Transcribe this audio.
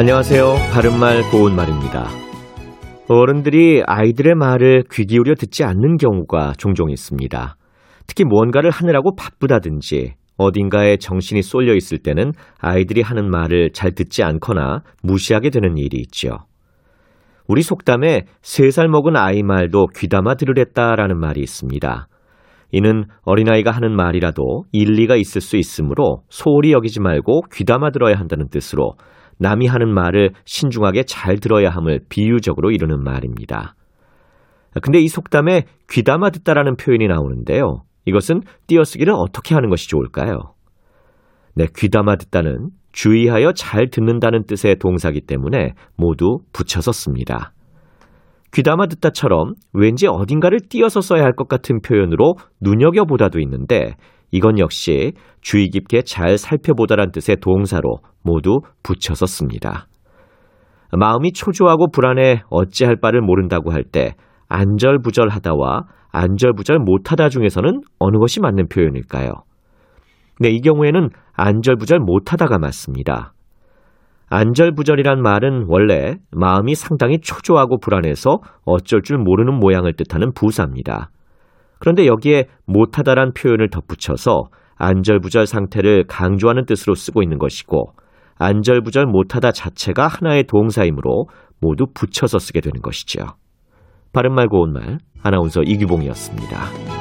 안녕하세요. 바른말 고운말입니다. 어른들이 아이들의 말을 귀 기울여 듣지 않는 경우가 종종 있습니다. 특히 무언가를 하느라고 바쁘다든지 어딘가에 정신이 쏠려 있을 때는 아이들이 하는 말을 잘 듣지 않거나 무시하게 되는 일이 있죠. 우리 속담에 세 살 먹은 아이 말도 귀담아 들으랬다라는 말이 있습니다. 이는 어린아이가 하는 말이라도 일리가 있을 수 있으므로 소홀히 여기지 말고 귀담아 들어야 한다는 뜻으로 남이 하는 말을 신중하게 잘 들어야 함을 비유적으로 이루는 말입니다. 근데 이 속담에 귀담아 듣다라는 표현이 나오는데요. 이것은 띄어쓰기를 어떻게 하는 것이 좋을까요? 네, 귀담아 듣다는 주의하여 잘 듣는다는 뜻의 동사기 때문에 모두 붙여서 씁니다. 귀담아 듣다처럼 왠지 어딘가를 띄어서 써야 할 것 같은 표현으로 눈여겨보다도 있는데 이건 역시 주의 깊게 잘 살펴보다란 뜻의 동사로 모두 붙여서 씁니다. 마음이 초조하고 불안해 어찌할 바를 모른다고 할 때 안절부절하다와 안절부절 못하다 중에서는 어느 것이 맞는 표현일까요? 네, 이 경우에는 안절부절 못하다가 맞습니다. 안절부절이란 말은 원래 마음이 상당히 초조하고 불안해서 어쩔 줄 모르는 모양을 뜻하는 부사입니다. 그런데 여기에 못하다란 표현을 덧붙여서 안절부절 상태를 강조하는 뜻으로 쓰고 있는 것이고 안절부절 못하다 자체가 하나의 동사이므로 모두 붙여서 쓰게 되는 것이죠. 바른말 고운말 아나운서 이규봉이었습니다.